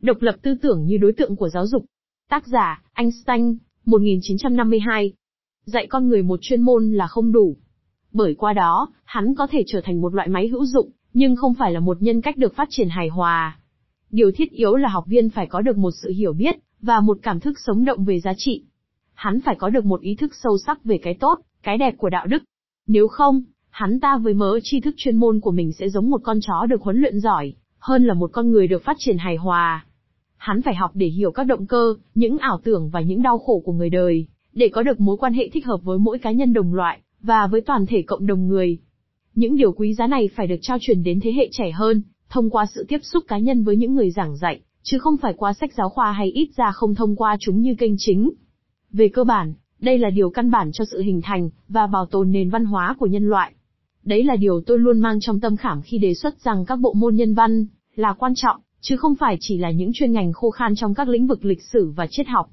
Độc lập tư tưởng như đối tượng của giáo dục. Tác giả, Einstein, 1952. Dạy con người một chuyên môn là không đủ. Bởi qua đó, hắn có thể trở thành một loại máy hữu dụng, nhưng không phải là một nhân cách được phát triển hài hòa. Điều thiết yếu là học viên phải có được một sự hiểu biết, và một cảm thức sống động về giá trị. Hắn phải có được một ý thức sâu sắc về cái tốt, cái đẹp của đạo đức. Nếu không, hắn ta với mớ tri thức chuyên môn của mình sẽ giống một con chó được huấn luyện giỏi, hơn là một con người được phát triển hài hòa. Hắn phải học để hiểu các động cơ, những ảo tưởng và những đau khổ của người đời, để có được mối quan hệ thích hợp với mỗi cá nhân đồng loại, và với toàn thể cộng đồng người. Những điều quý giá này phải được trao truyền đến thế hệ trẻ hơn, thông qua sự tiếp xúc cá nhân với những người giảng dạy, chứ không phải qua sách giáo khoa hay ít ra không thông qua chúng như kênh chính. Về cơ bản, đây là điều căn bản cho sự hình thành và bảo tồn nền văn hóa của nhân loại. Đấy là điều tôi luôn mang trong tâm khảm khi đề xuất rằng các bộ môn nhân văn là quan trọng, chứ không phải chỉ là những chuyên ngành khô khan trong các lĩnh vực lịch sử và triết học.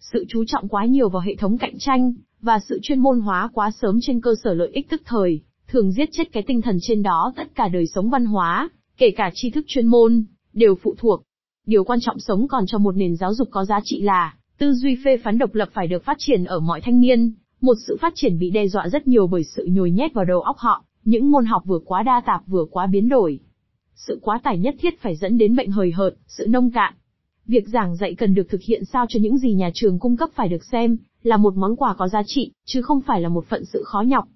Sự chú trọng quá nhiều vào hệ thống cạnh tranh và sự chuyên môn hóa quá sớm trên cơ sở lợi ích tức thời, thường giết chết cái tinh thần trên đó tất cả đời sống văn hóa, kể cả tri thức chuyên môn, đều phụ thuộc. Điều quan trọng sống còn cho một nền giáo dục có giá trị là, tư duy phê phán độc lập phải được phát triển ở mọi thanh niên, một sự phát triển bị đe dọa rất nhiều bởi sự nhồi nhét vào đầu óc họ, những môn học vừa quá đa tạp vừa quá biến đổi. Sự quá tải nhất thiết phải dẫn đến bệnh hời hợt, sự nông cạn. Việc giảng dạy cần được thực hiện sao cho những gì nhà trường cung cấp phải được xem là một món quà có giá trị, chứ không phải là một phận sự khó nhọc.